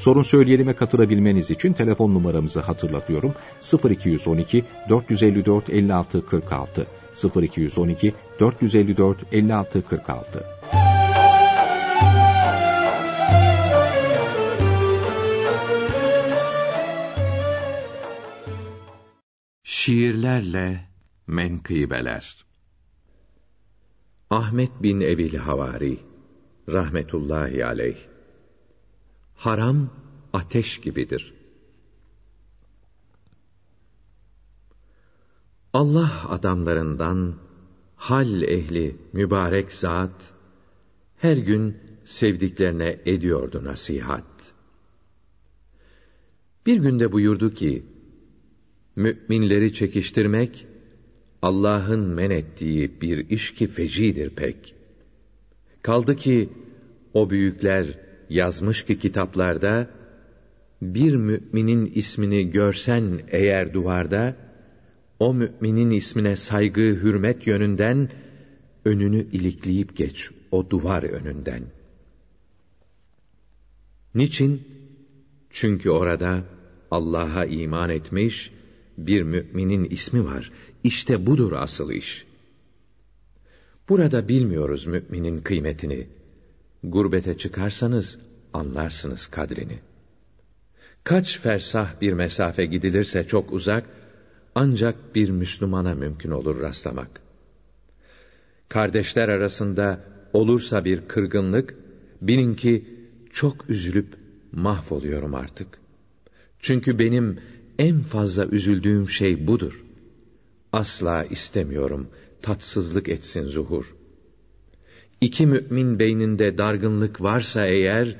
Sorun söyleyelime katılabilmeniz için telefon numaramızı hatırlatıyorum. 0212 454 56 46 0212 454 56 46 Şiirlerle Menkıbeler. Ahmet bin Ebil Havari rahmetullahi aleyh Haram ateş gibidir. Allah adamlarından hal ehli mübarek zat her gün sevdiklerine ediyordu nasihat. Bir günde buyurdu ki, müminleri çekiştirmek, Allah'ın men ettiği bir iş ki fecidir pek. Kaldı ki, o büyükler yazmış ki kitaplarda, bir müminin ismini görsen eğer duvarda, o müminin ismine saygı, hürmet yönünden, önünü ilikleyip geç o duvar önünden. Niçin? Çünkü orada Allah'a iman etmiş, bir müminin ismi var. İşte budur asıl iş. Burada bilmiyoruz müminin kıymetini. Gurbete çıkarsanız anlarsınız kadrini. Kaç fersah bir mesafe gidilirse çok uzak, ancak bir Müslümana mümkün olur rastlamak. Kardeşler arasında olursa bir kırgınlık, bilin ki çok üzülüp mahvoluyorum artık. Çünkü benim en fazla üzüldüğüm şey budur. Asla istemiyorum tatsızlık etsin zuhur. İki mümin beyninde dargınlık varsa eğer,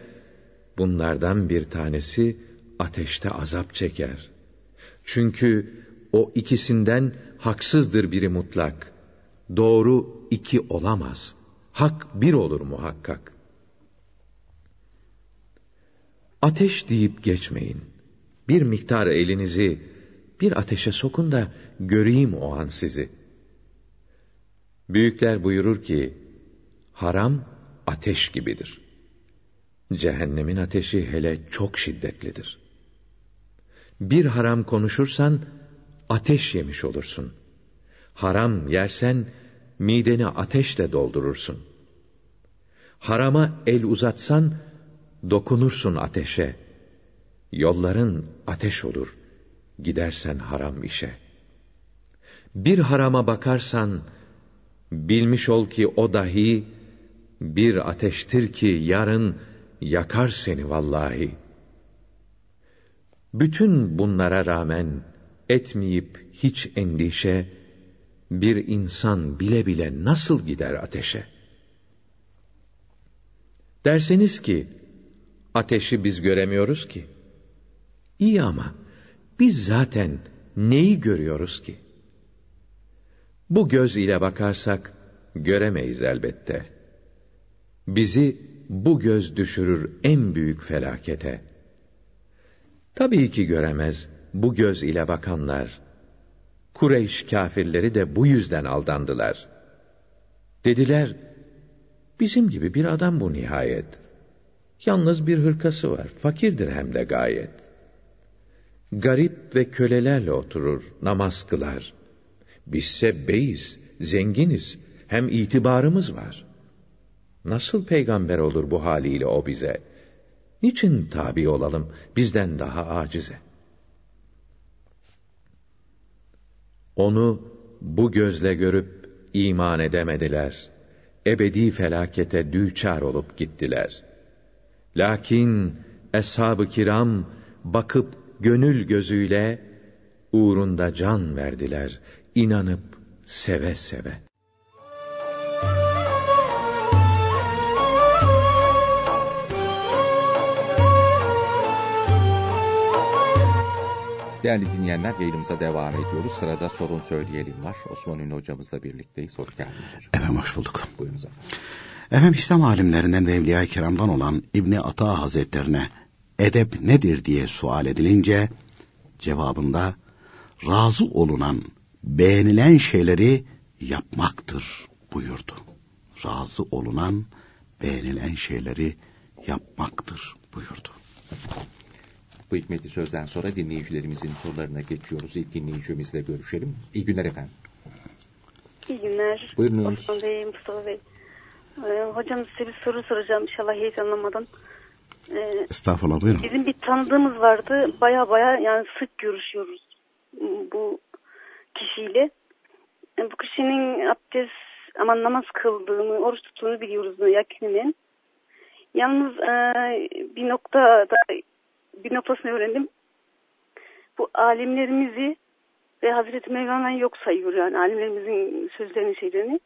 bunlardan bir tanesi ateşte azap çeker. Çünkü o ikisinden haksızdır biri mutlak. Doğru iki olamaz. Hak bir olur muhakkak. Ateş deyip geçmeyin bir miktar elinizi bir ateşe sokun da göreyim o an sizi. Büyükler buyurur ki, haram ateş gibidir. Cehennemin ateşi hele çok şiddetlidir. Bir haram konuşursan, ateş yemiş olursun. Haram yersen, mideni ateşle doldurursun. Harama el uzatsan, dokunursun ateşe.'' Yolların ateş olur, gidersen haram işe. Bir harama bakarsan, bilmiş ol ki o dahi, bir ateştir ki yarın yakar seni vallahi. Bütün bunlara rağmen etmeyip hiç endişe, bir insan bile bile nasıl gider ateşe? Derseniz ki, ateşi biz göremiyoruz ki. İyi ama biz zaten neyi görüyoruz ki? Bu göz ile bakarsak göremeyiz elbette. Bizi bu göz düşürür en büyük felakete. Tabii ki göremez bu göz ile bakanlar. Kureyş kâfirleri de bu yüzden aldandılar. Dediler, bizim gibi bir adam bu nihayet. Yalnız bir hırkası var, fakirdir hem de gayet. Garip ve kölelerle oturur, namaz kılar. Bizse beyiz, zenginiz, hem itibarımız var. Nasıl peygamber olur bu haliyle o bize? Niçin tabi olalım bizden daha acize? Onu bu gözle görüp iman edemediler. Ebedi felakete düçar olup gittiler. Lakin eshab-ı kiram bakıp gönül gözüyle uğrunda can verdiler, inanıp seve seve. Değerli dinleyenler yayınımıza devam ediyoruz. Sırada sorun söyleyelim var. Osman Ünlü hocamızla birlikteyiz. Hoş geldiniz hocam. Efendim hoş bulduk. Buyurunuz efendim. Efendim İslam alimlerinden ve Evliya-i Kiram'dan olan İbni Ata Hazretlerine edep nedir diye sual edilince cevabında razı olunan, beğenilen şeyleri yapmaktır buyurdu. Razı olunan, beğenilen şeyleri yapmaktır buyurdu. Bu hikmeti sözden sonra dinleyicilerimizin sorularına geçiyoruz. İlk dinleyicimizle görüşelim. İyi günler efendim. İyi günler. Buyurunuz. Osman Bey, Mustafa Bey. Ee, hocam size bir soru soracağım inşallah heyecanlamadan. Ee, Estağfurullah buyurun. bizim bir tanıdığımız vardı. Baya baya yani sık görüşüyoruz bu kişiyle. Yani bu kişinin abdest aman namaz kıldığını, oruç tuttuğunu biliyoruz yakinen. Yalnız e, bir noktada bir noktasını öğrendim. Bu alimlerimizi ve Hazreti Mevlana'yı yok sayıyor yani alimlerimizin sözlerini şeylerini.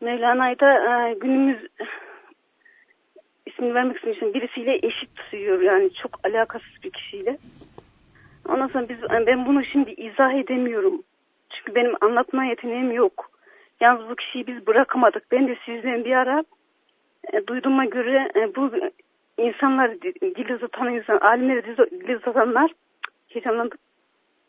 Mevlana'yı da e, günümüz ismini vermek istemiyorum birisiyle eşit tutuyor yani çok alakasız bir kişiyle. Ondan sonra biz, ben bunu şimdi izah edemiyorum. Çünkü benim anlatma yeteneğim yok. Yalnız bu kişiyi biz bırakamadık. Ben de sizden bir ara e, duyduğuma göre e, bu insanlar dil uzatan insan, alimleri dil uzatanlar heyecanlandık.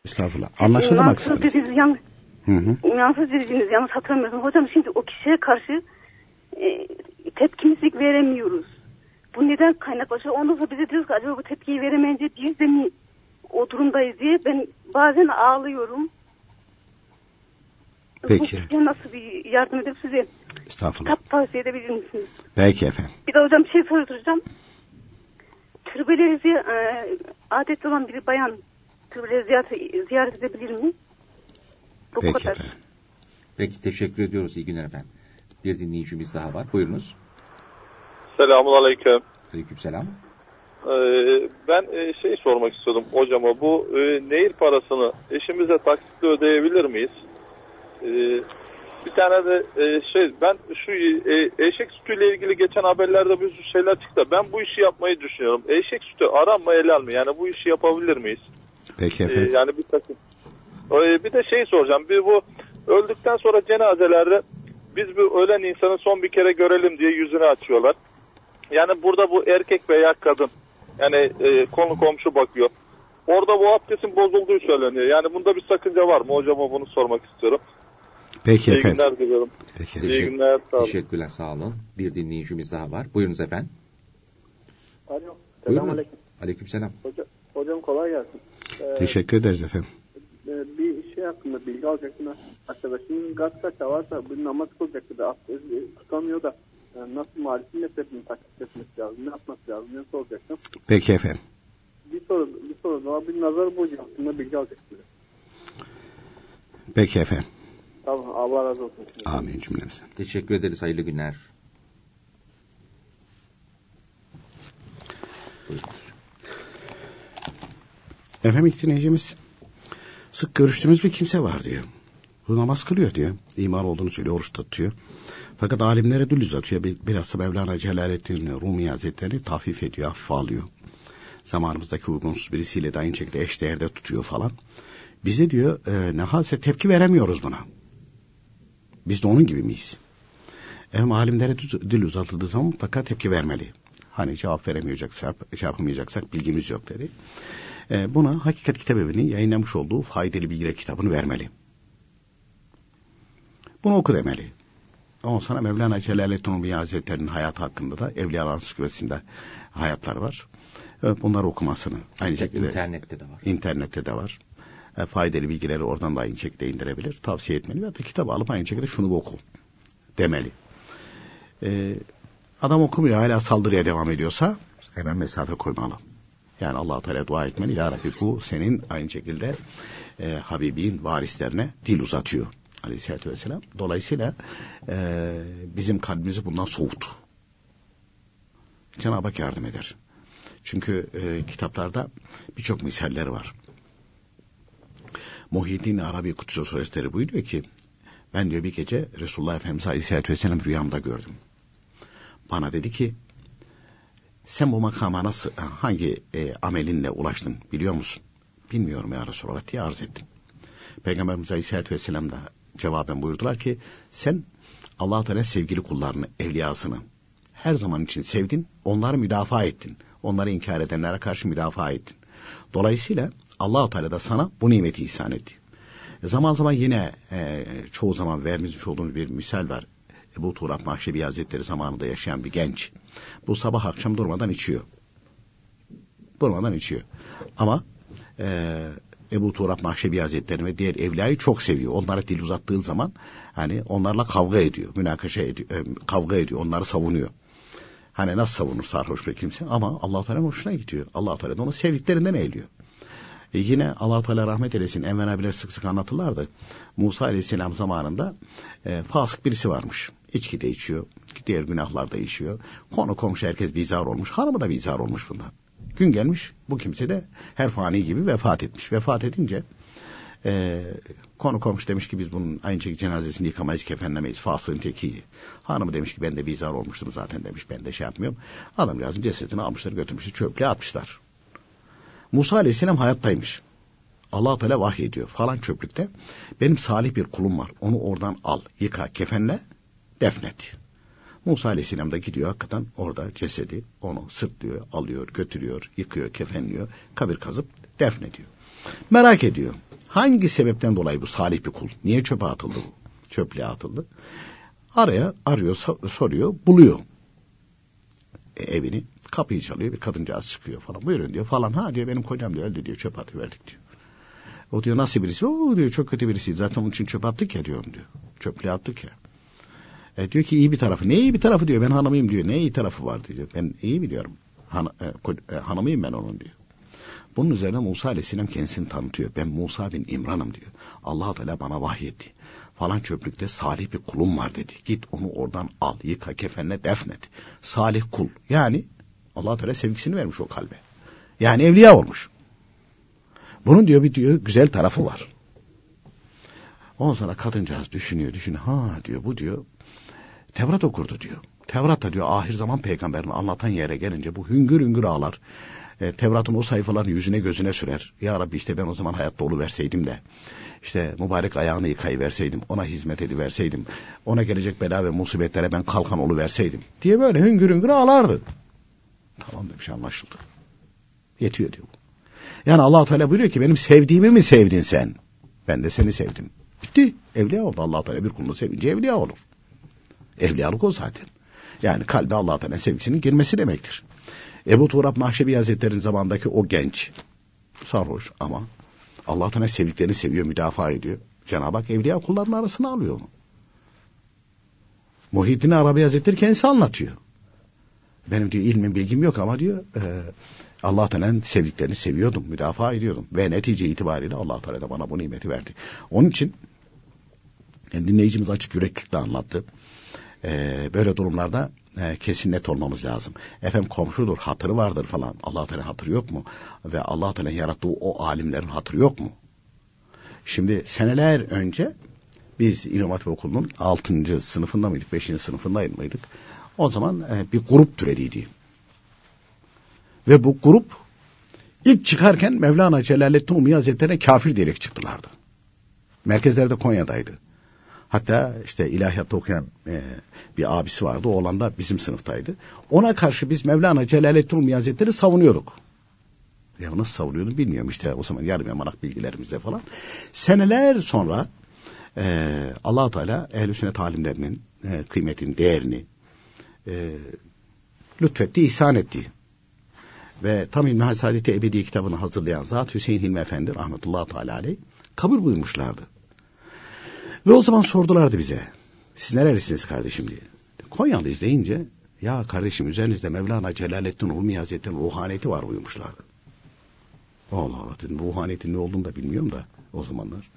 Estağfurullah. Anlaşılmak İmansız isteriz. dediğiniz yanlış, Hı hı. imansız dediğiniz yanlış hatırlamıyorsun. Hocam şimdi o kişiye karşı e, tepkimizlik veremiyoruz. Bu neden kaynaklaşıyor? Ondan sonra bize diyoruz ki acaba bu tepkiyi veremeyince biz de mi o durumdayız diye ben bazen ağlıyorum. Bu Peki. kişiye nasıl bir yardım edip size Estağfurullah. kitap tavsiye edebilir misiniz? Peki efendim. Bir de hocam bir şey soracağım. Türbeleri e, adetli olan bir bayan türbeleri ziyaret, ziyaret edebilir mi? Bu Peki kadar. efendim. Peki teşekkür ediyoruz. İyi günler efendim. Bir dinleyicimiz daha var. Buyurunuz. Selamun Aleyküm. Aleykümselam. Ee, ben e, şey sormak istiyordum hocama. Bu e, nehir parasını eşimize taksitle ödeyebilir miyiz? Ee, bir tane de e, şey ben şu e, eşek sütüyle ilgili geçen haberlerde bir sürü şeyler çıktı. Ben bu işi yapmayı düşünüyorum. Eşek sütü aram mı helal mi? Yani bu işi yapabilir miyiz? Peki Ee, efendim. yani bir takım. Ee, bir de şey soracağım. Bir bu öldükten sonra cenazelerde biz bu ölen insanı son bir kere görelim diye yüzünü açıyorlar. Yani burada bu erkek veya kadın yani e, konu komşu bakıyor. Orada bu abdestin bozulduğu söyleniyor. Yani bunda bir sakınca var mı? Hocama bunu sormak istiyorum. Peki İyi efendim. günler diliyorum. Peki. İyi günler. Sağ olun. Teşekkürler sağ olun. Bir dinleyicimiz daha var. Buyurunuz efendim. Alo. Buyurun. Selamünaleyküm. Aleykümselam. Hocam, hocam kolay gelsin. Ee, Teşekkür ederiz efendim. e, bir şey hakkında bilgi alacaktım. Arkadaşımın gaz kaçağı varsa bir namaz kılacaktı da abdest tutamıyor da e, nasıl marifin mezhebini takip etmesi lazım, ne yapması lazım, ne soracaktım. Peki efendim. Bir soru, bir soru daha, bir nazar borcu hakkında bilgi alacaktım. Peki efendim. Tamam, Allah razı olsun. Amin cümlemize. Teşekkür ederiz. Hayırlı günler. Buyurunuz. Efendim ilk dinleyicimiz sık görüştüğümüz bir kimse var diyor. Bu namaz kılıyor diyor. İman olduğunu söylüyor, oruç tutuyor. Fakat alimlere dül uzatıyor. Bir- Bilhassa Mevlana Celaleddin Rumi Hazretleri tahfif ediyor, hafife alıyor. Zamanımızdaki uygunsuz birisiyle de aynı şekilde eşdeğerde tutuyor falan. Bize diyor e, ne halse tepki veremiyoruz buna. Biz de onun gibi miyiz? Efendim alimlere dil uzatıldığı zaman mutlaka tepki vermeli. Hani cevap veremeyeceksak, şey yapamayacaksak bilgimiz yok dedi. E, buna Hakikat Kitap Evi'nin yayınlamış olduğu faydalı bilgiler kitabını vermeli. Bunu oku demeli. Ondan sonra Mevlana Celaleddin Rumi Hazretleri'nin hayatı hakkında da Evliya Ansiklopedisi'nde hayatlar var. Evet, bunları okumasını aynı şekilde İnternette de var. internette de var. E, faydalı bilgileri oradan da aynı şekilde indirebilir. Tavsiye etmeli ve kitabı alıp aynı şekilde şunu oku demeli. E, adam okumuyor hala saldırıya devam ediyorsa hemen mesafe koymalı. Yani allah Teala dua etmeli. Ya Rabbi bu senin aynı şekilde e, Habibin varislerine dil uzatıyor. Aleyhisselatü Vesselam. Dolayısıyla e, bizim kalbimizi bundan soğut. Cenab-ı Hak yardım eder. Çünkü e, kitaplarda birçok misaller var. Muhyiddin Arabi Kutsu Suresi buyuruyor ki ben diyor bir gece Resulullah Efendimiz Aleyhisselatü Vesselam rüyamda gördüm. Bana dedi ki sen bu makama nasıl hangi e, amelinle ulaştın biliyor musun? bilmiyorum ya Resulallah diye arz ettim. Peygamberimiz Aleyhisselatü Vesselam da cevaben buyurdular ki sen allah Teala sevgili kullarını, evliyasını her zaman için sevdin, onları müdafaa ettin. Onları inkar edenlere karşı müdafaa ettin. Dolayısıyla allah Teala da sana bu nimeti ihsan etti. Zaman zaman yine e, çoğu zaman vermiş olduğumuz bir misal var. Ebu Turab Mahşebi Hazretleri zamanında yaşayan bir genç. Bu sabah akşam durmadan içiyor. Durmadan içiyor. Ama e, Ebu Turab Mahşebi Hazretleri ve diğer evliyayı çok seviyor. Onlara dil uzattığın zaman hani onlarla kavga ediyor, münakaşa ediyor, e, kavga ediyor, onları savunuyor. Hani nasıl savunur sarhoş bir kimse ama Allah Teala hoşuna gidiyor. Allah Teala da onu sevdiklerinden eğiliyor. E yine allah Teala rahmet eylesin Enver abiler sık sık anlatırlardı. Musa Aleyhisselam zamanında e, fasık birisi varmış. İçki de içiyor, diğer günahlar da içiyor. Konu komşu herkes bizar olmuş, hanımı da bizar olmuş bundan. Gün gelmiş bu kimse de her fani gibi vefat etmiş. Vefat edince e, konu komşu demiş ki biz bunun aynı şekilde cenazesini yıkamayız, kefenlemeyiz. Fasığın teki. Hanımı demiş ki ben de bizar olmuştum zaten demiş. Ben de şey yapmıyorum. Adamcağızın cesedini almışlar götürmüşler çöplüğe atmışlar. Musa Aleyhisselam hayattaymış. Allah Teala vahiy ediyor falan çöplükte. Benim salih bir kulum var. Onu oradan al, yıka, kefenle, defnet. Musa Aleyhisselam da gidiyor hakikaten orada cesedi onu sırtlıyor, alıyor, götürüyor, yıkıyor, kefenliyor, kabir kazıp defnediyor. Merak ediyor. Hangi sebepten dolayı bu salih bir kul? Niye çöpe atıldı bu? Çöplüğe atıldı. Araya arıyor, soruyor, buluyor. E, evini kapıyı çalıyor bir kadıncağız çıkıyor falan buyurun diyor falan ha diyor benim kocam diyor öldü diyor çöp atıverdik diyor. O diyor nasıl birisi? O diyor çok kötü birisi. Zaten onun için çöp attık ya diyorum diyor. Çöplüğe attık ya. E diyor ki iyi bir tarafı. Ne iyi bir tarafı diyor. Ben hanımıyım diyor. Ne iyi tarafı var diyor. Ben iyi biliyorum. Han, e, e, hanımıyım ben onun diyor. Bunun üzerine Musa Aleyhisselam kendisini tanıtıyor. Ben Musa bin İmran'ım diyor. allah Teala bana vahyetti. Falan çöplükte salih bir kulum var dedi. Git onu oradan al, yıka, kefenle defnet. Salih kul. Yani allah Teala sevgisini vermiş o kalbe. Yani evliya olmuş. Bunun diyor bir diyor güzel tarafı var. Ondan sonra kadıncağız düşünüyor, düşünüyor. Ha diyor bu diyor Tevrat okurdu diyor. Tevrat'ta diyor ahir zaman peygamberini anlatan yere gelince bu hüngür hüngür ağlar. E, Tevrat'ın o sayfalarını yüzüne gözüne sürer. Ya Rabbi işte ben o zaman hayatta verseydim de işte mübarek ayağını yıkayıverseydim, ona hizmet ediverseydim, ona gelecek bela ve musibetlere ben kalkan verseydim diye böyle hüngür hüngür ağlardı. Tamam demiş anlaşıldı. Yetiyor diyor. Yani allah Teala buyuruyor ki benim sevdiğimi mi sevdin sen? Ben de seni sevdim. Bitti. Evliya oldu. allah Teala bir kulunu sevince evliya olur. Evliyalık o zaten. Yani kalbe allah Teala sevgisinin girmesi demektir. Ebu Turab Mahşebi Hazretleri'nin zamandaki o genç sarhoş ama allah Teala sevdiklerini seviyor, müdafaa ediyor. Cenab-ı Hak evliya kullarının arasına alıyor onu. Muhyiddin Arabi Hazretleri kendisi anlatıyor. Benim diyor ilmin bilgim yok ama diyor e, Allah Teala'nın sevdiklerini seviyordum, müdafaa ediyordum. Ve netice itibariyle Allah Teala da bana bu nimeti verdi. Onun için yani dinleyicimiz açık yüreklikle anlattı. Ee, böyle durumlarda e, kesin net olmamız lazım. Efendim komşudur, hatırı vardır falan. Allah Teala hatırı yok mu? Ve Allah Teala yarattığı o alimlerin hatırı yok mu? Şimdi seneler önce biz Hatip Okulu'nun 6. sınıfında mıydık, 5. sınıfında mıydık? O zaman e, bir grup türediydi. Ve bu grup ilk çıkarken Mevlana Celaleddin Umi Hazretleri'ne kafir diyerek çıktılardı. Merkezlerde Konya'daydı. Hatta işte ilahiyatta okuyan e, bir abisi vardı. O olan da bizim sınıftaydı. Ona karşı biz Mevlana Celaleddin Umi Hazretleri savunuyorduk. Ya nasıl savunuyordum bilmiyorum işte o zaman yarım yamanak bilgilerimizde falan. Seneler sonra e, allah Teala ehl-i sünnet alimlerinin e, kıymetini, değerini e, lütfetti, ihsan etti. Ve tam İlmihal Saadeti Ebedi kitabını hazırlayan Zat Hüseyin Hilmi Efendi rahmetullahi teala aleyh kabul buyurmuşlardı. Ve o zaman sordulardı bize. Siz nerelisiniz kardeşim diye. Konyalıyız deyince ya kardeşim üzerinizde Mevlana Celaleddin Rumi Hazretleri'nin ruhaniyeti var buyurmuşlardı. Allah Allah dedim ruhaniyetin ne olduğunu da bilmiyorum da o zamanlar.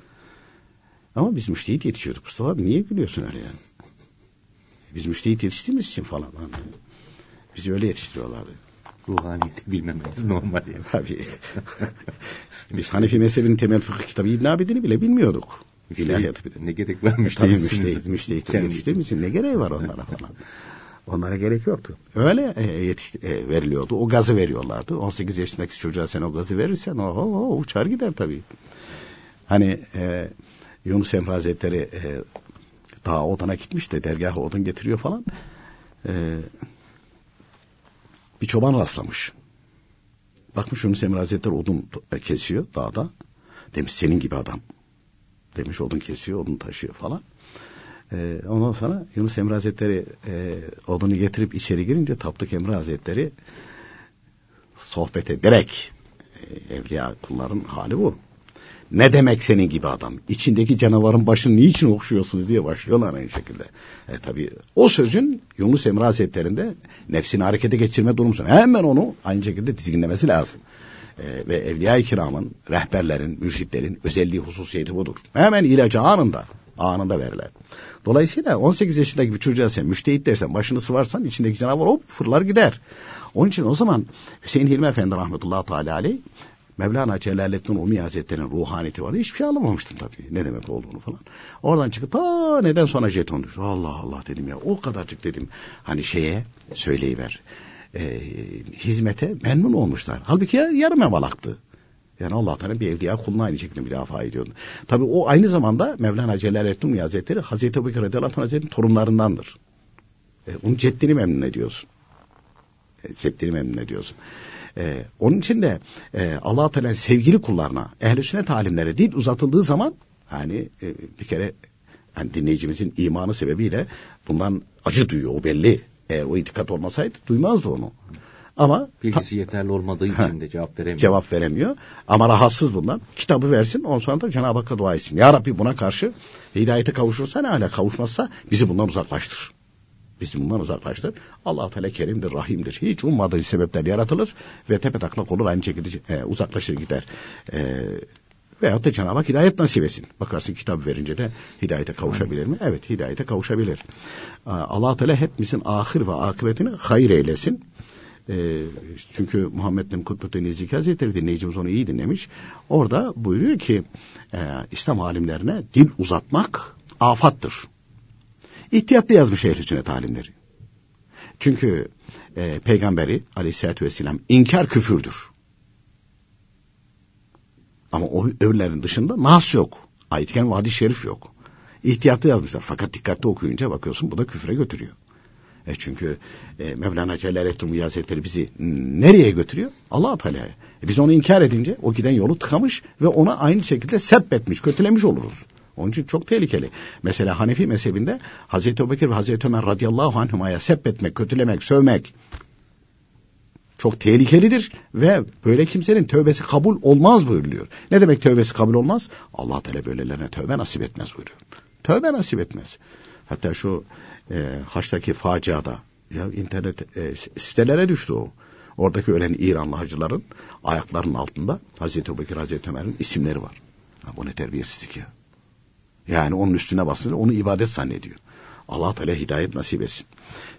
Ama biz müştehit yetişiyorduk Mustafa abi niye gülüyorsun öyle yani? Biz müştehit yetiştiğimiz için falan. Hani. Bizi öyle yetiştiriyorlardı. Ruhaniyeti bilmememiz normal yani. Tabii. biz Hanefi mezhebinin temel fıkıh kitabı İbn Abidin'i bile bilmiyorduk. İlahiyatı bir de. Ne gerek var müştehit, müştehit, müştehit yetiştiğimiz için ne gereği var onlara falan. Onlara gerek yoktu. Öyle e, yetiş, e, veriliyordu. O gazı veriyorlardı. 18 yaşındaki çocuğa sen o gazı verirsen o, o uçar gider tabii. Hani e, Yunus Emre Hazretleri e, daha odana gitmiş de dergaha odun getiriyor falan. E, bir çoban rastlamış. Bakmış Yunus Emre Hazretleri odun kesiyor dağda. Demiş senin gibi adam. Demiş odun kesiyor, odun taşıyor falan. Ee, ondan sonra Yunus Emre Hazretleri e, odunu getirip içeri girince Tapduk Emre Hazretleri sohbet ederek e, evliya kulların hali bu. Ne demek senin gibi adam? İçindeki canavarın başını niçin okşuyorsunuz diye başlıyorlar aynı şekilde. E tabi o sözün Yunus Emre Hazretleri'nde nefsini harekete geçirme durumu. Hemen onu aynı şekilde dizginlemesi lazım. E, ve Evliya-i Kiram'ın, rehberlerin, mürşitlerin özelliği hususiyeti budur. Hemen ilacı anında, anında verirler. Dolayısıyla 18 yaşındaki bir çocuğa sen müştehit dersen başını sıvarsan içindeki canavar hop fırlar gider. Onun için o zaman Hüseyin Hilmi Efendi rahmetullahi teala aleyh Mevlana Celaleddin Umi Hazretleri'nin ruhaniyeti vardı. Hiçbir şey anlamamıştım tabii ne demek olduğunu falan. Oradan çıkıp ta neden sonra jeton düştü. Allah Allah dedim ya o kadarcık dedim. Hani şeye söyleyiver. E, hizmete memnun olmuşlar. Halbuki yarım evalaktı. Yani Allah Teala bir evliya kuluna aynı şekilde müdafaa ediyordu. Tabi o aynı zamanda Mevlana Celaleddin Hazretleri Hazreti Ebu Bekir Radıyallahu Hazretleri'nin torunlarındandır. E, onun ceddini memnun ediyorsun. E, ceddini memnun ediyorsun. Ee, onun için de e, allah Teala sevgili kullarına, ehl-i sünnet alimlere dil uzatıldığı zaman yani e, bir kere yani dinleyicimizin imanı sebebiyle bundan acı duyuyor o belli. Eğer o itikat olmasaydı duymazdı onu. Ama bilgisi yeterli olmadığı için de cevap veremiyor. Cevap veremiyor. Ama rahatsız bundan. Kitabı versin. Ondan sonra da Cenab-ı Hakk'a dua etsin. Ya Rabbi buna karşı hidayete kavuşursa ne hala kavuşmazsa bizi bundan uzaklaştır. Bizi bundan uzaklaştır. allah Teala kerimdir, rahimdir. Hiç ummadığı sebepler yaratılır ve tepe taklak olur aynı şekilde e, uzaklaşır gider. E, veyahut da Cenab-ı Hak hidayet nasip etsin. Bakarsın kitabı verince de hidayete kavuşabilir mi? Evet hidayete kavuşabilir. allah Teala hepimizin ahir ve akıbetini hayır eylesin. E, çünkü Muhammed bin Kutbettin Neziki Hazretleri dinleyicimiz onu iyi dinlemiş. Orada buyuruyor ki e, İslam alimlerine dil uzatmak afattır. İhtiyatlı yazmış ehl sünnet alimleri. Çünkü e, peygamberi aleyhissalatü vesselam inkar küfürdür. Ama o öbürlerin dışında nas yok. Ayet-i vadi şerif yok. İhtiyatlı yazmışlar. Fakat dikkatli okuyunca bakıyorsun bu da küfre götürüyor. E çünkü e, Mevlana Celaleddin Hazretleri bizi nereye götürüyor? Allah Teala'ya. E biz onu inkar edince o giden yolu tıkamış ve ona aynı şekilde sebbetmiş, kötülemiş oluruz. Onun için çok tehlikeli. Mesela Hanefi mezhebinde Hazreti Ebubekir ve Hazreti Ömer radıyallahu anhumaya sebbetmek, kötülemek, sövmek çok tehlikelidir ve böyle kimsenin tövbesi kabul olmaz buyuruluyor. Ne demek tövbesi kabul olmaz? Allah Teala böylelerine tövbe nasip etmez buyuruyor. Tövbe nasip etmez. Hatta şu e, Haç'taki faciada ya internet e, sitelere düştü o. Oradaki ölen İranlı hacıların ayaklarının altında Hazreti Ebubekir Hazreti Ömer'in isimleri var. Ha, bu ne terbiyesizlik ya. Yani onun üstüne basınca onu ibadet zannediyor. Allah Teala hidayet nasip etsin.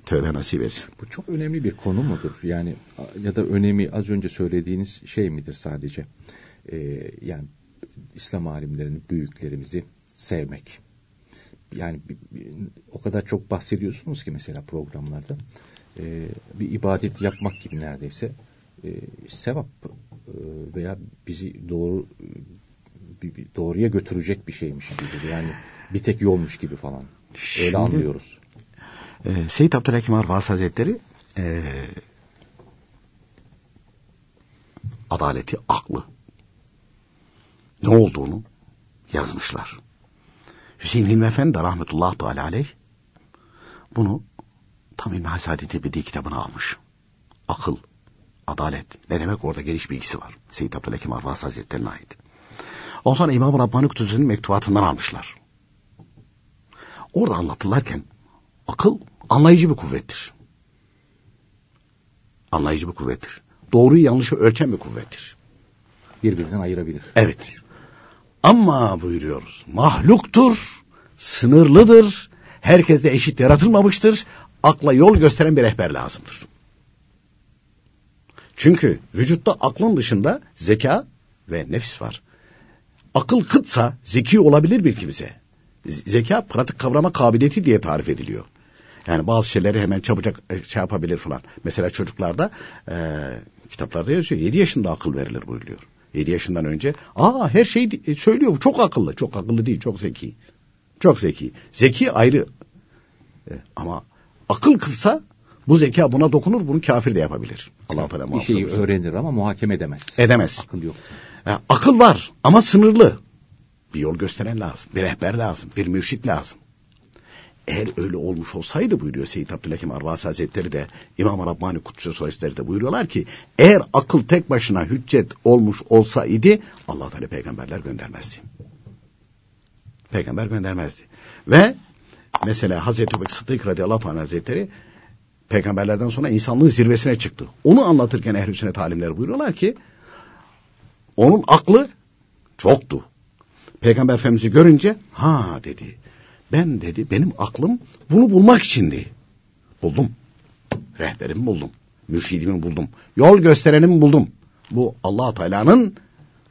Tövbe nasip etsin. Bu çok önemli bir konu mudur? Yani ya da önemi az önce söylediğiniz şey midir sadece? Ee, yani İslam alimlerini, büyüklerimizi sevmek. Yani o kadar çok bahsediyorsunuz ki mesela programlarda. Ee, bir ibadet yapmak gibi neredeyse e, sevap e, veya bizi doğru bir, bir doğruya götürecek bir şeymiş gibi. Yani bir tek yolmuş gibi falan. Şimdi, Öyle anlıyoruz. E, Seyyid Abdülhakim Arvas Hazretleri e, adaleti, aklı ne olduğunu yazmışlar. Hüseyin Hilmi Efendi de rahmetullah teala aleyh bunu tam İlmi Hasadeti bir kitabına almış. Akıl, adalet. Ne demek orada geniş bilgisi var. Seyyid Abdülhakim Arvas Hazretleri'ne ait. Ondan sonra İmam-ı Rabbani Kutucu'nun mektubatından almışlar. Orada anlatırlarken akıl anlayıcı bir kuvvettir. Anlayıcı bir kuvvettir. Doğruyu yanlışı ölçen bir kuvvettir. Birbirinden ayırabilir. Evet. Ama buyuruyoruz mahluktur, sınırlıdır, herkes de eşit yaratılmamıştır, akla yol gösteren bir rehber lazımdır. Çünkü vücutta aklın dışında zeka ve nefis var akıl kıtsa zeki olabilir bir kimse. Zeka pratik kavrama kabiliyeti diye tarif ediliyor. Yani bazı şeyleri hemen çabucak e, şey yapabilir falan. Mesela çocuklarda e, kitaplarda yazıyor 7 yaşında akıl verilir buyuruyor. 7 yaşından önce aa her şeyi e, söylüyor çok akıllı. Çok akıllı değil çok zeki. Çok zeki. Zeki ayrı. E, ama akıl kırsa bu zeka buna dokunur bunu kafir de yapabilir. Allah Teala Bir şeyi öğrenir ama muhakeme edemez. Edemez. Akıl yok. E, akıl var ama sınırlı. Bir yol gösteren lazım. Bir rehber lazım. Bir mürşit lazım. Eğer öyle olmuş olsaydı buyuruyor Seyyid Abdülhakim Arvasi Hazretleri de İmam Rabbani Kutsu Soyisleri de buyuruyorlar ki eğer akıl tek başına hüccet olmuş olsaydı Allah Teala peygamberler göndermezdi. Peygamber göndermezdi. Ve mesela Hazreti Ebubekir Sıddık radıyallahu anh hazretleri peygamberlerden sonra insanlığın zirvesine çıktı. Onu anlatırken ehl-i sünnet alimleri buyuruyorlar ki onun aklı çoktu. Peygamber Efendimiz'i görünce ha dedi. Ben dedi benim aklım bunu bulmak içindi. Buldum. Rehberimi buldum. Mürşidimi buldum. Yol gösterenimi buldum. Bu allah Teala'nın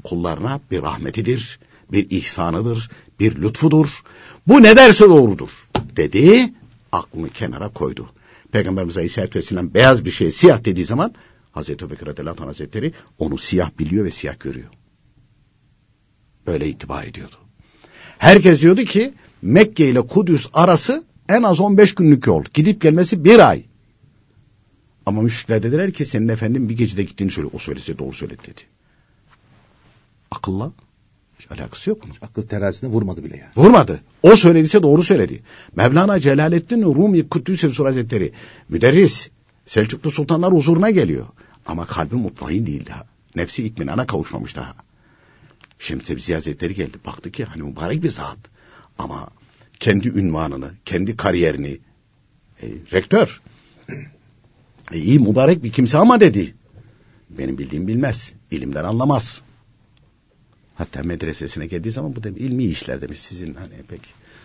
kullarına bir rahmetidir, bir ihsanıdır, bir lütfudur. Bu ne derse doğrudur dedi, aklını kenara koydu. Peygamberimiz Aleyhisselatü Vesselam beyaz bir şey siyah dediği zaman Hazreti Ebubekir Radıyallahu Hazretleri onu siyah biliyor ve siyah görüyor. Böyle itibar ediyordu. Herkes diyordu ki Mekke ile Kudüs arası en az 15 günlük yol. Gidip gelmesi bir ay. Ama müşrikler dediler ki senin efendim bir gecede gittiğini söyle. O söylese doğru söyledi dedi. Akılla hiç alakası yok mu? Akıl terazisine vurmadı bile yani. Vurmadı. O söylediyse doğru söyledi. Mevlana Celaleddin Rumi Kuddüs Resul Hazretleri müderris Selçuklu sultanlar huzuruna geliyor. Ama kalbi mutmain değil daha. Nefsi itminana kavuşmamış daha. Şimdi Tebzi Hazretleri geldi. Baktı ki hani mübarek bir zat. Ama kendi ünvanını, kendi kariyerini e, rektör e, iyi mübarek bir kimse ama dedi. Benim bildiğim bilmez. ilimden anlamaz. Hatta medresesine geldiği zaman bu demiş ilmi işler demiş sizin hani pek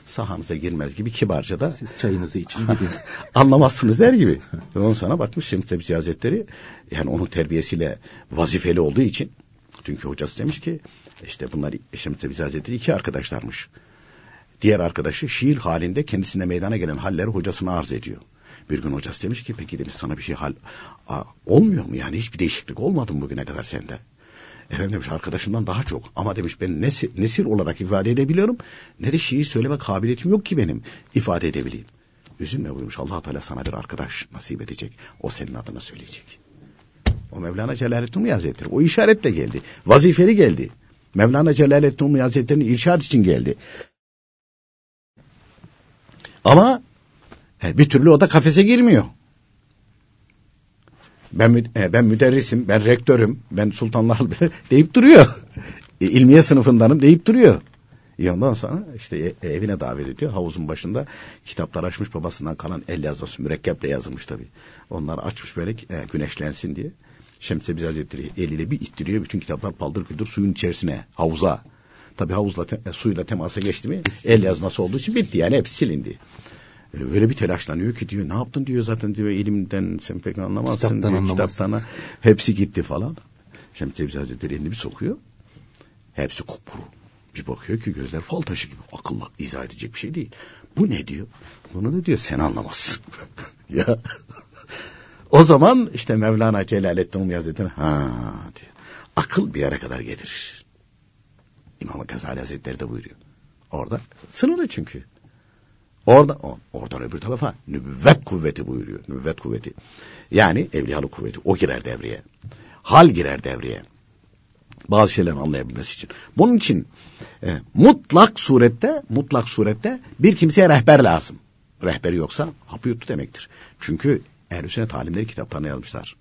sahanıza girmez gibi kibarca da. Siz çayınızı için gidin. anlamazsınız der gibi. Ve on sana bakmış Şems Tebzi Hazretleri yani onun terbiyesiyle vazifeli olduğu için çünkü hocası demiş ki işte bunlar Şems Tebzi Hazretleri iki arkadaşlarmış. Diğer arkadaşı şiir halinde kendisine meydana gelen halleri hocasına arz ediyor. Bir gün hocası demiş ki peki demiş sana bir şey hal a, olmuyor mu yani hiçbir değişiklik olmadı mı bugüne kadar sende? Efendim demiş arkadaşımdan daha çok ama demiş ben nesir, nesir olarak ifade edebiliyorum ne de şiir söyleme kabiliyetim yok ki benim ifade edebileyim. Üzülme buymuş allah Teala sana bir arkadaş nasip edecek o senin adına söyleyecek. O Mevlana Celaleddin Rumi Hazretleri o işaretle geldi vazifeli geldi. Mevlana Celaleddin Rumi Hazretleri'nin irşad için geldi. Ama he, bir türlü o da kafese girmiyor. Ben e, ben müderrisim, ben rektörüm, ben sultanlar deyip duruyor. E, ilmiye sınıfındanım deyip duruyor. E ondan sonra işte e, evine davet ediyor. Havuzun başında kitaplar açmış babasından kalan el yazması mürekkeple yazılmış tabii. Onları açmış böyle e, güneşlensin diye. Şemsebi Hazretleri eliyle bir ittiriyor. Bütün kitaplar paldır küldür suyun içerisine, havuza. Tabii havuzla, te, e, suyla temasa geçti mi el yazması olduğu için bitti yani hepsi silindi. E, öyle bir telaşlanıyor ki diyor ne yaptın diyor zaten diyor ilimden sen pek anlamazsın kitaptan diyor anlamaz. kitaptana hepsi gitti falan. Şemsi Tebzi Hazretleri elini bir sokuyor. Hepsi kupkuru. Bir bakıyor ki gözler fal taşı gibi. Akılla izah edecek bir şey değil. Bu ne diyor? Bunu da diyor sen anlamazsın. ya o zaman işte Mevlana Celaleddin Hazretleri ha diyor. Akıl bir yere kadar getirir. İmam Gazali Hazretleri de buyuruyor. Orada sınırlı çünkü. Orada, oradan öbür tarafa nübüvvet kuvveti buyuruyor. Nübüvvet kuvveti. Yani evliyalık kuvveti. O girer devreye. Hal girer devreye. Bazı şeyleri anlayabilmesi için. Bunun için e, mutlak surette, mutlak surette bir kimseye rehber lazım. Rehberi yoksa hapı yuttu demektir. Çünkü ehl sünnet alimleri kitaplarına yazmışlar.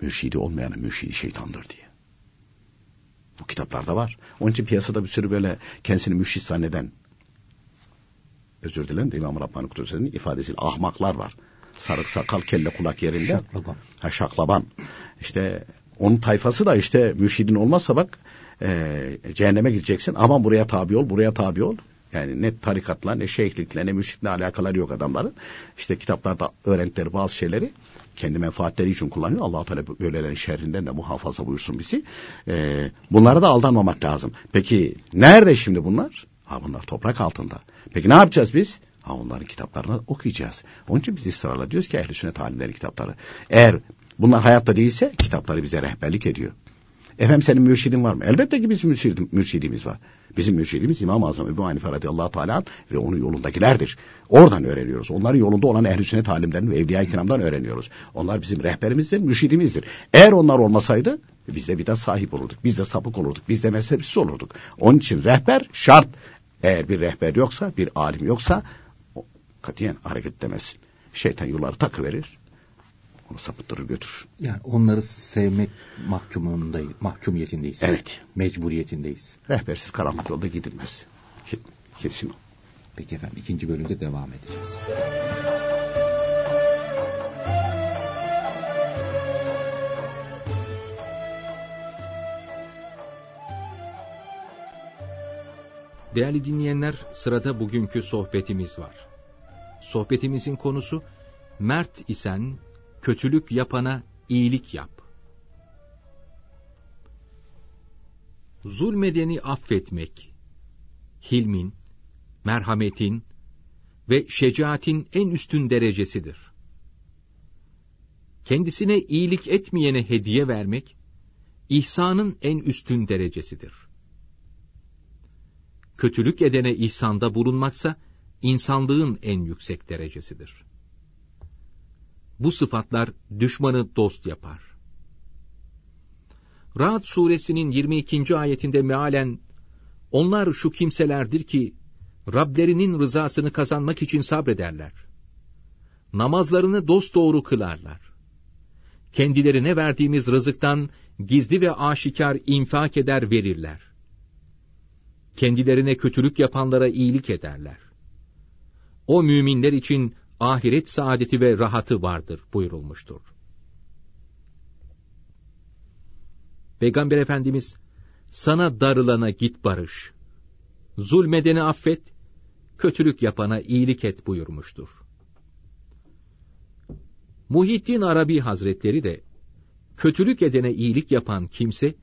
Mürşidi olmayanın mürşidi şeytandır diye. Bu kitaplarda var. Onun için piyasada bir sürü böyle kendisini mürşit zanneden özür dilerim de İmam Rabbani Kudüs'ün ifadesiyle ahmaklar var. Sarık sakal kelle kulak yerinde. Şaklaban. Ha, şaklaban. İşte onun tayfası da işte mürşidin olmazsa bak e, cehenneme gideceksin. Aman buraya tabi ol, buraya tabi ol. Yani ne tarikatla ne şeyhlikle ne mürşitle alakaları yok adamların. İşte kitaplarda öğrendikleri bazı şeyleri kendi menfaatleri için kullanıyor. allah Teala böylelerin şerrinden de muhafaza buyursun bizi. Ee, bunlara da aldanmamak lazım. Peki nerede şimdi bunlar? Ha bunlar toprak altında. Peki ne yapacağız biz? Ha onların kitaplarını okuyacağız. Onun için biz ısrarla diyoruz ki ehl-i sünnet alimlerin kitapları. Eğer bunlar hayatta değilse kitapları bize rehberlik ediyor. Efendim senin mürşidin var mı? Elbette ki bizim mürşidim, mürşidimiz var. Bizim mürşidimiz İmam-ı Azam Ebu Hanife radıyallahu teala ve onun yolundakilerdir. Oradan öğreniyoruz. Onların yolunda olan ehl-i sünnet alimlerin ve evliya-i kiramdan öğreniyoruz. Onlar bizim rehberimizdir, mürşidimizdir. Eğer onlar olmasaydı biz de bir de sahip olurduk. Biz de sapık olurduk. Biz de mezhepsiz olurduk. Onun için rehber şart. Eğer bir rehber yoksa, bir alim yoksa katiyen hareket edemezsin. Şeytan yolları takıverir. Onu sapıttırır götürür. Yani onları sevmek mahkumundayız, mahkumiyetindeyiz. Evet. Mecburiyetindeyiz. Rehbersiz karanlık yolda gidilmez. Kesin o. Peki efendim ikinci bölümde devam edeceğiz. Değerli dinleyenler, sırada bugünkü sohbetimiz var. Sohbetimizin konusu, mert isen kötülük yapana iyilik yap. Zulmedeni affetmek, hilmin, merhametin ve şecaatin en üstün derecesidir. Kendisine iyilik etmeyene hediye vermek, ihsanın en üstün derecesidir. Kötülük edene ihsanda bulunmaksa, insanlığın en yüksek derecesidir. Bu sıfatlar düşmanı dost yapar. Ra'd suresinin 22. ayetinde mealen, onlar şu kimselerdir ki, Rablerinin rızasını kazanmak için sabrederler. Namazlarını dosdoğru kılarlar. Kendilerine verdiğimiz rızıktan gizli ve aşikar infak eder verirler. Kendilerine kötülük yapanlara iyilik ederler. O müminler için ahiret saadeti ve rahatı vardır buyurulmuştur. Peygamber Efendimiz, sana darılana git barış, zulmedeni affet, kötülük yapana iyilik et buyurmuştur. Muhittin Arabi Hazretleri de, kötülük edene iyilik yapan kimse,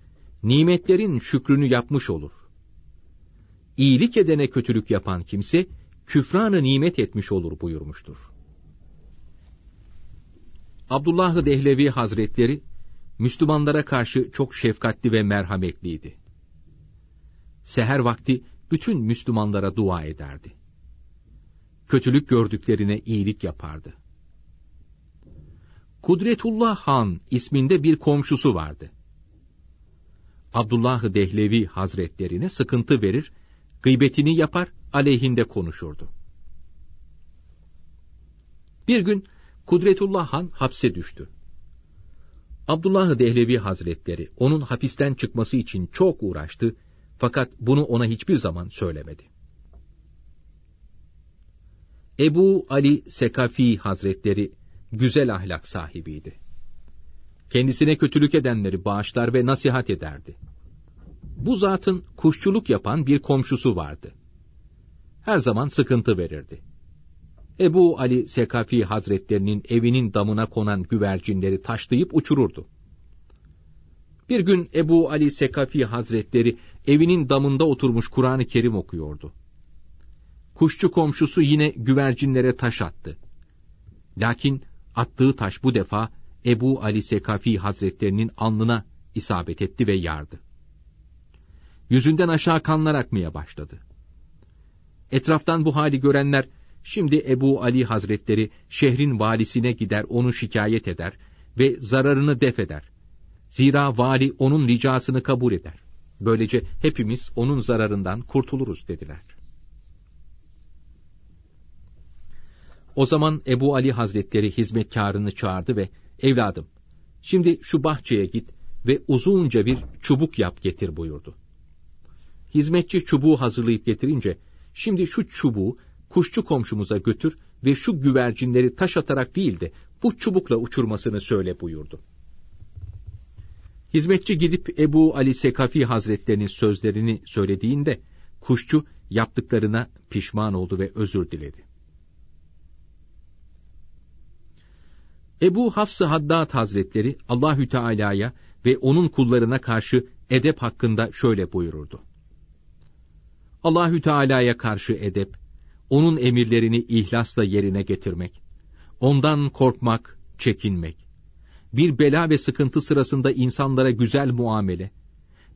nimetlerin şükrünü yapmış olur. İyilik edene kötülük yapan kimse, küfranı nimet etmiş olur buyurmuştur. Abdullah Dehlevi Hazretleri, Müslümanlara karşı çok şefkatli ve merhametliydi. Seher vakti bütün Müslümanlara dua ederdi. Kötülük gördüklerine iyilik yapardı. Kudretullah Han isminde bir komşusu vardı. Abdullah Dehlevi Hazretlerine sıkıntı verir, gıybetini yapar, aleyhinde konuşurdu. Bir gün Kudretullah Han hapse düştü. Abdullah Dehlevi Hazretleri onun hapisten çıkması için çok uğraştı fakat bunu ona hiçbir zaman söylemedi. Ebu Ali Sekafi Hazretleri güzel ahlak sahibiydi. Kendisine kötülük edenleri bağışlar ve nasihat ederdi. Bu zatın kuşçuluk yapan bir komşusu vardı. Her zaman sıkıntı verirdi. Ebu Ali Sekafi Hazretlerinin evinin damına konan güvercinleri taşlayıp uçururdu. Bir gün Ebu Ali Sekafi Hazretleri evinin damında oturmuş Kur'an-ı Kerim okuyordu. Kuşçu komşusu yine güvercinlere taş attı. Lakin attığı taş bu defa Ebu Ali Sekafi Hazretlerinin alnına isabet etti ve yardı. Yüzünden aşağı kanlar akmaya başladı. Etraftan bu hali görenler, şimdi Ebu Ali Hazretleri şehrin valisine gider onu şikayet eder ve zararını def eder. Zira vali onun ricasını kabul eder. Böylece hepimiz onun zararından kurtuluruz dediler. O zaman Ebu Ali Hazretleri hizmetkarını çağırdı ve evladım şimdi şu bahçeye git ve uzunca bir çubuk yap getir buyurdu. Hizmetçi çubuğu hazırlayıp getirince şimdi şu çubuğu kuşçu komşumuza götür ve şu güvercinleri taş atarak değil de bu çubukla uçurmasını söyle buyurdu. Hizmetçi gidip Ebu Ali Sekafi Hazretlerinin sözlerini söylediğinde kuşçu yaptıklarına pişman oldu ve özür diledi. Ebu Hafs-ı Haddad Hazretleri Allahü Teala'ya ve onun kullarına karşı edep hakkında şöyle buyururdu. Allahü Teala'ya karşı edep, onun emirlerini ihlasla yerine getirmek, ondan korkmak, çekinmek, bir bela ve sıkıntı sırasında insanlara güzel muamele,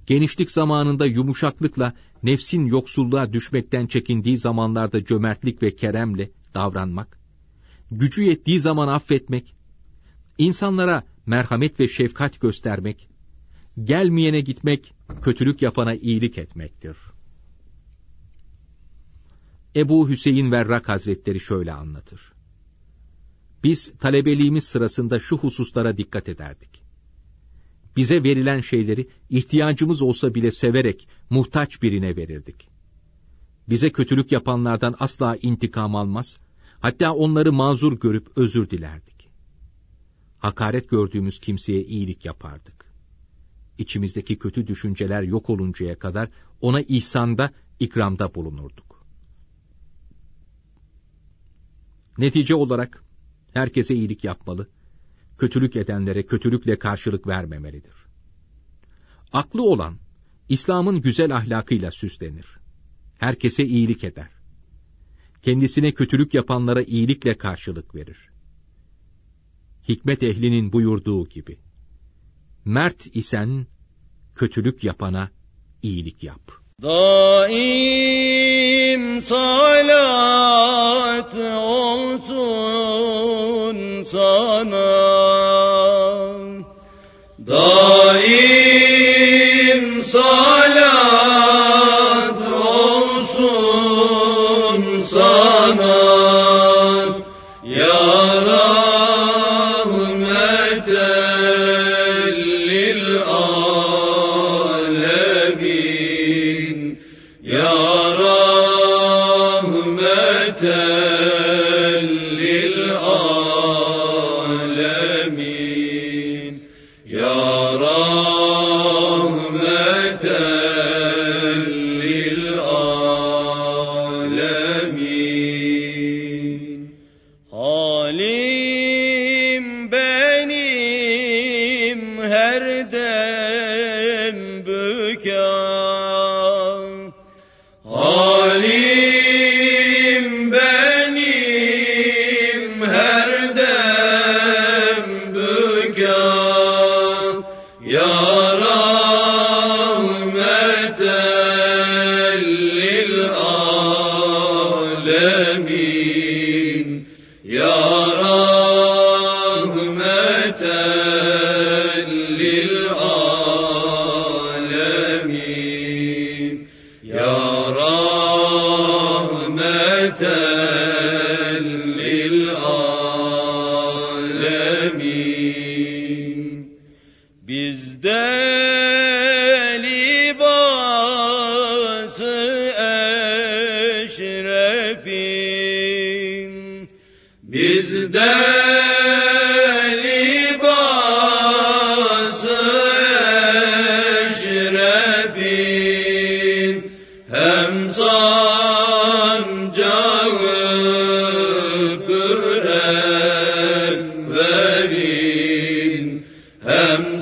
genişlik zamanında yumuşaklıkla nefsin yoksulluğa düşmekten çekindiği zamanlarda cömertlik ve keremle davranmak, gücü yettiği zaman affetmek, insanlara merhamet ve şefkat göstermek, gelmeyene gitmek, kötülük yapana iyilik etmektir. Ebu Hüseyin Verrak Hazretleri şöyle anlatır. Biz talebeliğimiz sırasında şu hususlara dikkat ederdik. Bize verilen şeyleri ihtiyacımız olsa bile severek muhtaç birine verirdik. Bize kötülük yapanlardan asla intikam almaz, hatta onları mazur görüp özür dilerdik. Hakaret gördüğümüz kimseye iyilik yapardık. İçimizdeki kötü düşünceler yok oluncaya kadar ona ihsanda, ikramda bulunurduk. Netice olarak herkese iyilik yapmalı, kötülük edenlere kötülükle karşılık vermemelidir. Aklı olan, İslam'ın güzel ahlakıyla süslenir. Herkese iyilik eder. Kendisine kötülük yapanlara iyilikle karşılık verir. Hikmet ehlinin buyurduğu gibi, Mert isen, kötülük yapana iyilik yap.'' Daim salat olsun sana. Daim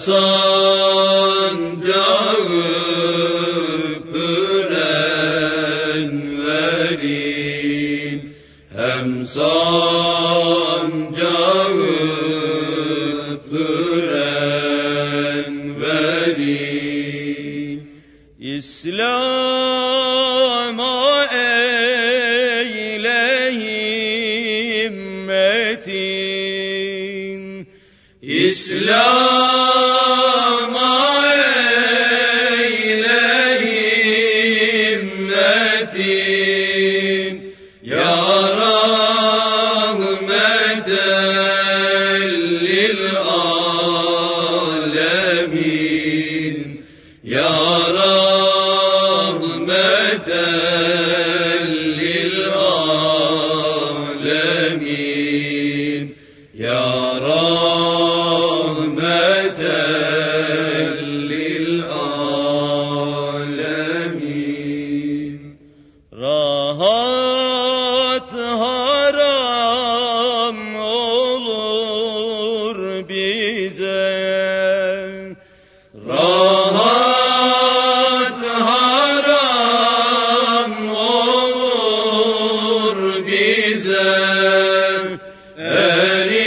song. Öyle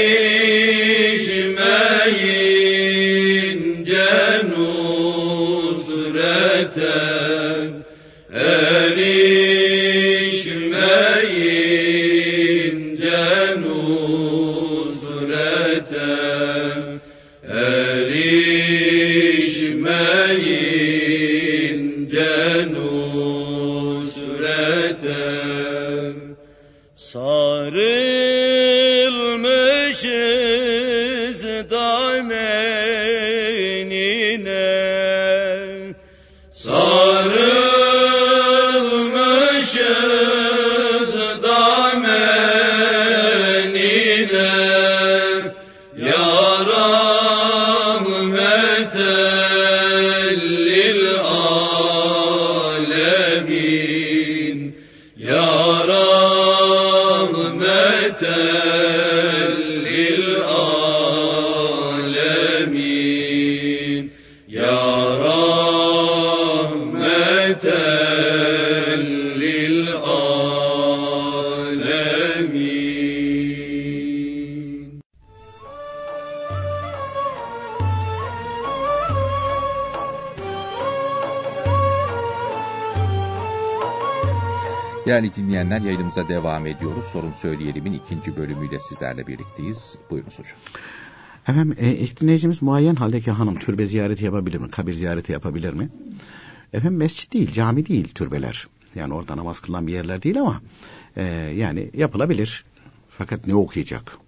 Değerli dinleyenler yayınımıza devam ediyoruz. Sorun Söyleyelim'in ikinci bölümüyle sizlerle birlikteyiz. Buyurunuz hocam. Efendim e, ilk dinleyicimiz muayyen haldeki hanım türbe ziyareti yapabilir mi? Kabir ziyareti yapabilir mi? Efendim mescit değil, cami değil türbeler. Yani orada namaz kılınan bir yerler değil ama e, yani yapılabilir. Fakat ne okuyacak?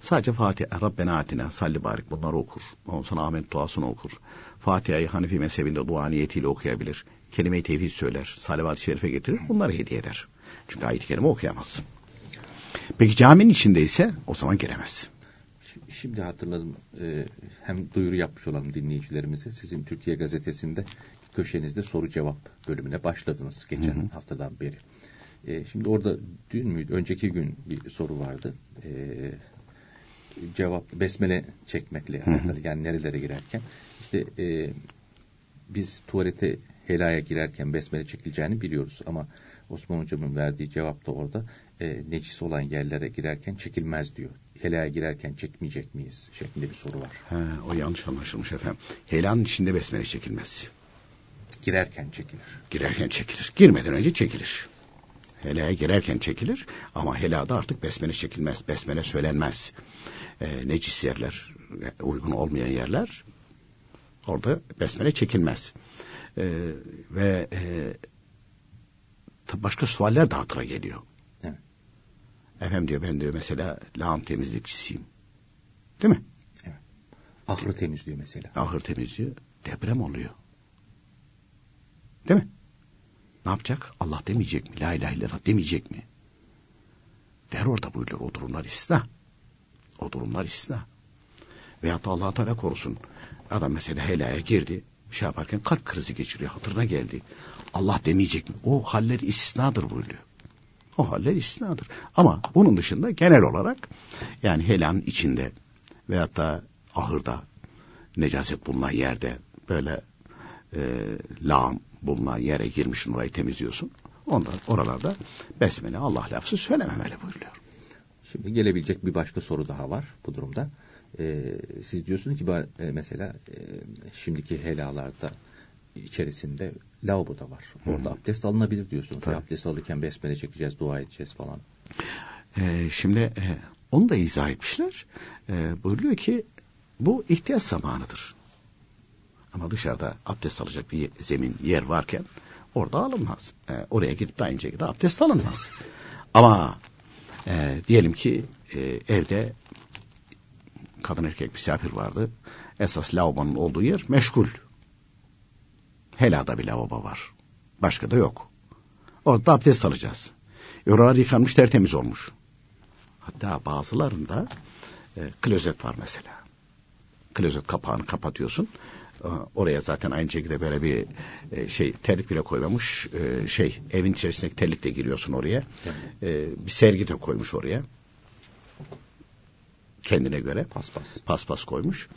Sadece Fatiha, Rabbena Atina, Salli Barik bunları okur. Ondan sonra Ahmet duasını okur. Fatiha'yı Hanifi mezhebinde dua niyetiyle okuyabilir. Kelime-i tevhid söyler. Salavat-ı şerife getirir. Bunları hediye eder. Çünkü ayet-i kerime okuyamazsın. Peki caminin içinde ise o zaman giremez. Şi- Şimdi hatırladım. e, hem duyuru yapmış olalım dinleyicilerimize. Sizin Türkiye Gazetesi'nde köşenizde soru cevap bölümüne başladınız geçen haftadan beri. E, şimdi orada dün müydü? Önceki gün bir soru vardı. E, cevap besmele çekmekle alakalı. Yani nerelere girerken. İşte e, biz tuvalete helaya girerken besmele çekileceğini biliyoruz ama Osman hocamın verdiği cevap da orada e, necis olan yerlere girerken çekilmez diyor. Helaya girerken çekmeyecek miyiz şeklinde bir soru var. He, o yanlış anlaşılmış efendim. Helanın içinde besmele çekilmez. Girerken çekilir. Girerken çekilir. Girmeden önce çekilir. Helaya girerken çekilir ama helada artık besmele çekilmez. Besmele söylenmez. E, necis yerler, e, uygun olmayan yerler orada besmele çekilmez. E, ve e, başka sualler de hatıra geliyor. Evet. Efendim diyor ben diyor mesela lağım temizlikçisiyim. Değil mi? Ahırı temizliyor mesela. ahır temizliği deprem oluyor. Değil mi? Ne yapacak? Allah demeyecek mi? La ilahe illallah demeyecek mi? Der orada buyuruyor. O durumlar istisna. O durumlar istisna. Veyahut da allah Teala korusun. Adam mesela helaya girdi. Şey yaparken kalp krizi geçiriyor. Hatırına geldi. Allah demeyecek mi? O haller istisnadır buyuruyor. O haller istisnadır. Ama bunun dışında genel olarak yani helanın içinde veyahut da ahırda necaset bulunan yerde böyle e, lağım bulunan yere girmişsin orayı temizliyorsun. Onda oralarda besmele Allah lafzı söylememeli buyuruyor. Şimdi gelebilecek bir başka soru daha var bu durumda. Ee, siz diyorsunuz ki e, mesela e, şimdiki helalarda içerisinde lavabo da var. Orada abdest alınabilir diyorsunuz. Tabii. Abdest alırken besmele çekeceğiz, dua edeceğiz falan. E, şimdi e, onu da izah etmişler. E, buyuruyor ki bu ihtiyaç zamanıdır. Ama dışarıda abdest alacak bir zemin yer varken orada alınmaz. E, oraya gidip de aynı şekilde abdest alınmaz. Ama e, diyelim ki e, evde kadın erkek misafir vardı. Esas lavabonun olduğu yer meşgul. Helada bir lavabo var. Başka da yok. Orada abdest alacağız. Oralar yıkanmış tertemiz olmuş. Hatta bazılarında e, klozet var mesela. Klozet kapağını kapatıyorsun. E, Oraya zaten aynı şekilde böyle bir e, şey terlik bile koymamış. E, şey evin içerisindeki terlikle giriyorsun oraya. E, bir sergi de koymuş oraya. Kendine göre paspas paspas koymuş.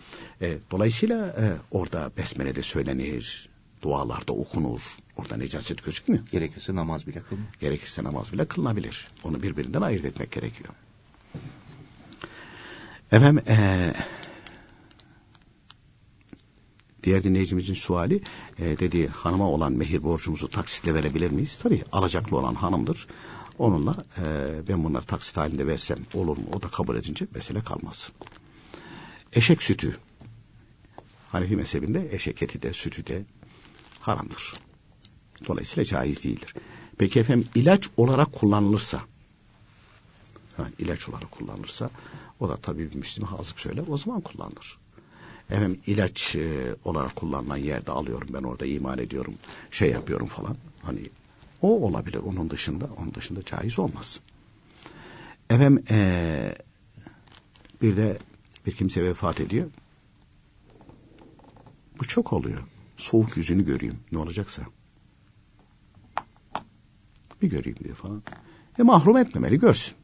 E, dolayısıyla e, orada besmele de söylenir. Dualar da okunur. Orada necaset gözükmüyor. Gerekirse namaz bile kılın. Gerekirse namaz bile kılınabilir. Onu birbirinden ayırt etmek gerekiyor. Efendim eee, Diğer dinleyicimizin suali e, dedi hanıma olan mehir borcumuzu taksitle verebilir miyiz? Tabii alacaklı olan hanımdır. Onunla e, ben bunları taksit halinde versem olur mu? O da kabul edince mesele kalmaz. Eşek sütü. Hanefi mezhebinde eşek eti de sütü de haramdır. Dolayısıyla caiz değildir. Peki efendim ilaç olarak kullanılırsa yani ilaç olarak kullanılırsa o da tabii bir Müslüman hazık söyler o zaman kullanılır. Efendim ilaç e, olarak kullanılan yerde alıyorum ben orada iman ediyorum şey yapıyorum falan. Hani o olabilir onun dışında onun dışında caiz olmaz. Efendim e, bir de bir kimse vefat ediyor. Bu çok oluyor. Soğuk yüzünü göreyim ne olacaksa. Bir göreyim diye falan. E mahrum etmemeli görsün.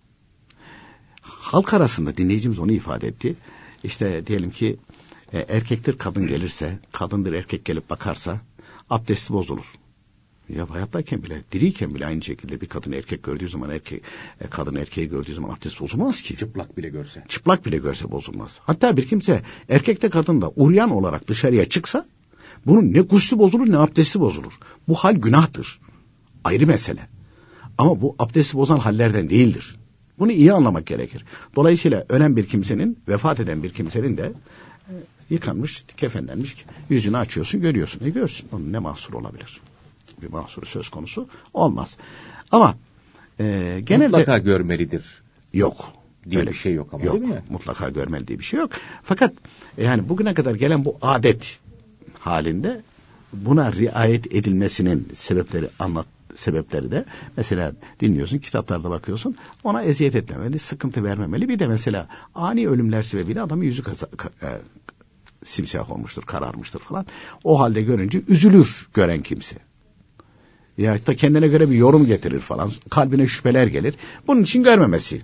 Halk arasında dinleyicimiz onu ifade etti. İşte diyelim ki e, erkektir kadın gelirse, kadındır erkek gelip bakarsa abdesti bozulur. Ya hayattayken bile, diriyken bile aynı şekilde bir kadın erkek gördüğü zaman erkek, e, kadın erkeği gördüğü zaman abdest bozulmaz ki. Çıplak bile görse. Çıplak bile görse bozulmaz. Hatta bir kimse erkekte kadında uryan olarak dışarıya çıksa bunun ne guslü bozulur ne abdesti bozulur. Bu hal günahtır. Ayrı mesele. Ama bu abdesti bozan hallerden değildir. Bunu iyi anlamak gerekir. Dolayısıyla ölen bir kimsenin, vefat eden bir kimsenin de e, yıkanmış, kefenlenmiş, yüzünü açıyorsun, görüyorsun. E görsün. Onun ne mahsur olabilir? Bir mahsuru söz konusu olmaz. Ama e, genelde... Mutlaka görmelidir. Yok. Diye Öyle bir şey yok ama yok, değil mi? Mutlaka görmeli diye bir şey yok. Fakat yani bugüne kadar gelen bu adet halinde buna riayet edilmesinin sebepleri anlat sebepleri de mesela dinliyorsun kitaplarda bakıyorsun ona eziyet etmemeli sıkıntı vermemeli bir de mesela ani ölümler sebebiyle adamın yüzü kaza, e, simsiyah olmuştur kararmıştır falan o halde görünce üzülür gören kimse ya da kendine göre bir yorum getirir falan kalbine şüpheler gelir bunun için görmemesi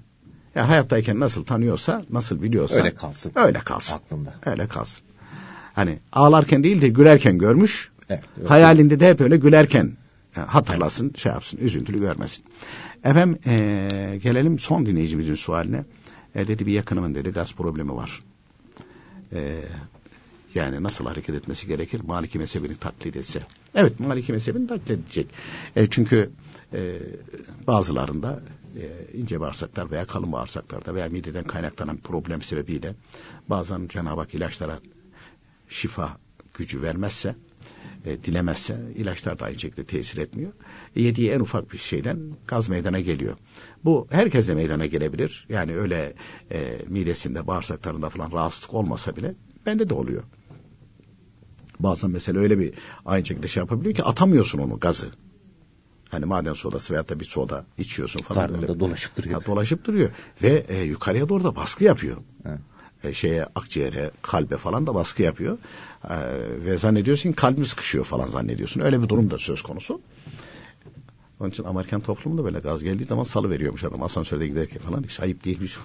ya hayattayken nasıl tanıyorsa nasıl biliyorsa öyle kalsın öyle kalsın aklında öyle kalsın hani ağlarken değil de gülerken görmüş evet, evet. hayalinde de hep öyle gülerken hatırlasın, evet. şey yapsın, üzüntülü görmesin. Efendim e, gelelim son dinleyicimizin sualine. E, dedi bir yakınımın dedi gaz problemi var. E, yani nasıl hareket etmesi gerekir? Maliki mezhebini taklit etse. Evet Maliki mezhebini taklit edecek. E, çünkü e, bazılarında e, ince bağırsaklar veya kalın bağırsaklarda veya mideden kaynaklanan problem sebebiyle bazen Cenab-ı Hak ilaçlara şifa gücü vermezse e, dilemezse ilaçlar da aynı şekilde tesir etmiyor. E, yediği en ufak bir şeyden gaz meydana geliyor. Bu herkese meydana gelebilir. Yani öyle e, midesinde, bağırsaklarında falan rahatsızlık olmasa bile bende de oluyor. Bazen mesela öyle bir aynı şekilde şey yapabiliyor ki atamıyorsun onu gazı. Hani maden sodası veyahut da bir soda içiyorsun falan. Karnında böyle. dolaşıp duruyor. Ha, dolaşıp duruyor. Ve e, yukarıya doğru da baskı yapıyor. Evet. E, şeye akciğere, kalbe falan da baskı yapıyor. E, ve zannediyorsun kalbim sıkışıyor falan zannediyorsun. Öyle bir durum da söz konusu. Onun için Amerikan toplumunda böyle gaz geldiği zaman salı veriyormuş adam asansörde giderken falan hiç ayıp değilmiş.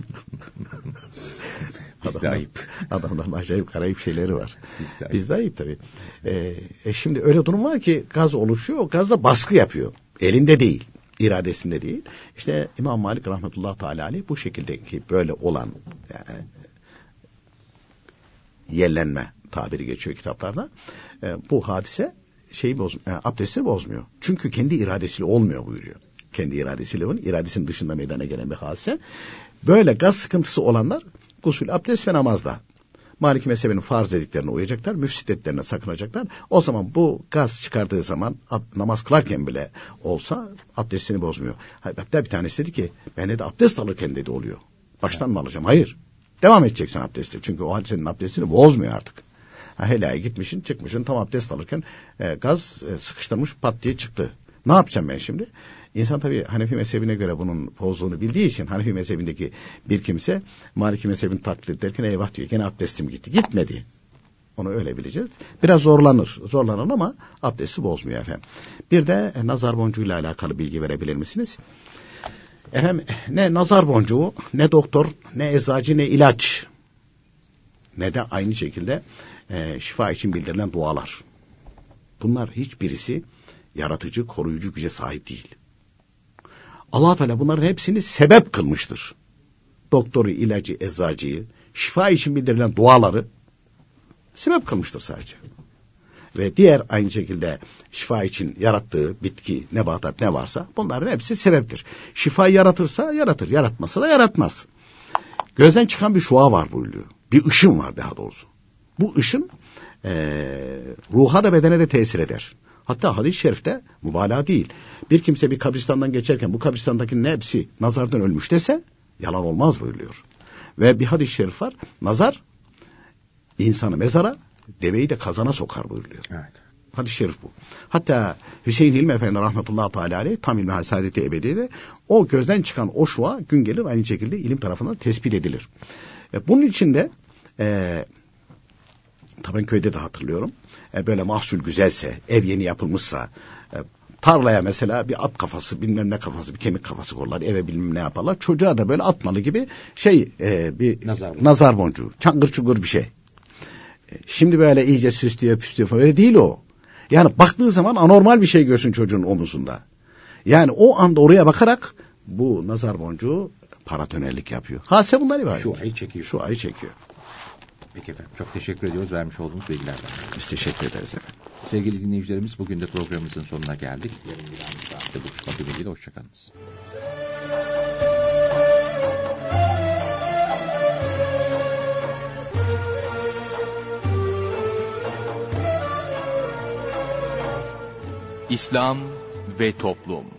Bizde ayıp. Adamların acayip garayip şeyleri var. Bizde ayıp. Bizde ayıp tabii. Ee, e şimdi öyle durum var ki gaz oluşuyor o gaz da baskı yapıyor. Elinde değil iradesinde değil. İşte İmam Malik rahmetullah teala aleyh bu şekildeki böyle olan yani, yerlenme tabiri geçiyor kitaplarda. E, bu hadise şeyi boz, e, abdestini bozmuyor. Çünkü kendi iradesiyle olmuyor buyuruyor. Kendi iradesiyle onun iradesinin dışında meydana gelen bir hadise. Böyle gaz sıkıntısı olanlar gusül, abdest ve namazda Maliki mezhebinin farz dediklerine uyacaklar, müfsitletlerine sakınacaklar. O zaman bu gaz çıkardığı zaman namaz kılarken bile olsa abdestini bozmuyor. Hatta bir tanesi dedi ki ben de abdest alırken dedi oluyor. Baştan mı alacağım? Hayır. Devam edeceksin abdesti. Çünkü o halde senin abdestini bozmuyor artık. Ha, helaya gitmişsin çıkmışsın tam abdest alırken e, gaz e, sıkıştırmış pat diye çıktı. Ne yapacağım ben şimdi? İnsan tabii Hanefi mezhebine göre bunun bozduğunu bildiği için Hanefi mezhebindeki bir kimse Maliki mezhebini taklit ederken eyvah diyor gene abdestim gitti. Gitmedi. Onu öyle bileceğiz. Biraz zorlanır. Zorlanır ama abdesti bozmuyor efendim. Bir de e, nazar boncuğuyla alakalı bilgi verebilir misiniz? Efendim ne nazar boncuğu, ne doktor, ne eczacı, ne ilaç. Ne de aynı şekilde e, şifa için bildirilen dualar. Bunlar hiçbirisi yaratıcı, koruyucu güce sahip değil. allah Teala bunların hepsini sebep kılmıştır. Doktoru, ilacı, eczacıyı, şifa için bildirilen duaları sebep kılmıştır sadece. ve diğer aynı şekilde şifa için yarattığı bitki, nebatat ne varsa bunların hepsi sebeptir. Şifa yaratırsa yaratır, yaratmasa da yaratmaz. Gözden çıkan bir şua var buyuruyor. Bir ışın var daha doğrusu. Bu ışın e, ruha da bedene de tesir eder. Hatta hadis-i şerifte mübalağa değil. Bir kimse bir kabristandan geçerken bu kabristandakinin hepsi nazardan ölmüş dese yalan olmaz buyuruyor. Ve bir hadis-i şerif var. Nazar insanı mezara, deveyi de kazana sokar buyuruyor. Evet. Hadis-i şerif bu. Hatta Hüseyin İlmi Efendi rahmetullahi teala aleyh tam ilmi saadeti ebediyede o gözden çıkan o şua gün gelir aynı şekilde ilim tarafından tespit edilir. E, bunun içinde e, tabii köyde de hatırlıyorum. E, böyle mahsul güzelse, ev yeni yapılmışsa, e, tarlaya mesela bir at kafası, bilmem ne kafası, bir kemik kafası koyarlar, eve bilmem ne yaparlar. Çocuğa da böyle atmalı gibi şey, e, bir Nazar boncuğu. nazar boncuğu, çangır çugur bir şey. E, Şimdi böyle iyice süslüyor, püslüyor falan. Öyle değil o. Yani baktığı zaman anormal bir şey görsün çocuğun omuzunda. Yani o anda oraya bakarak bu nazar boncuğu paratonerlik yapıyor. Hadise bundan ibaret. Şu ayı çekiyor. Şu ayı çekiyor. Peki efendim. Çok teşekkür ediyoruz vermiş olduğunuz bilgilerden. Biz teşekkür ederiz efendim. Sevgili dinleyicilerimiz bugün de programımızın sonuna geldik. Yarın bir aynı saatte buluşmak dileğiyle. Hoşçakalınız. İslam ve Toplum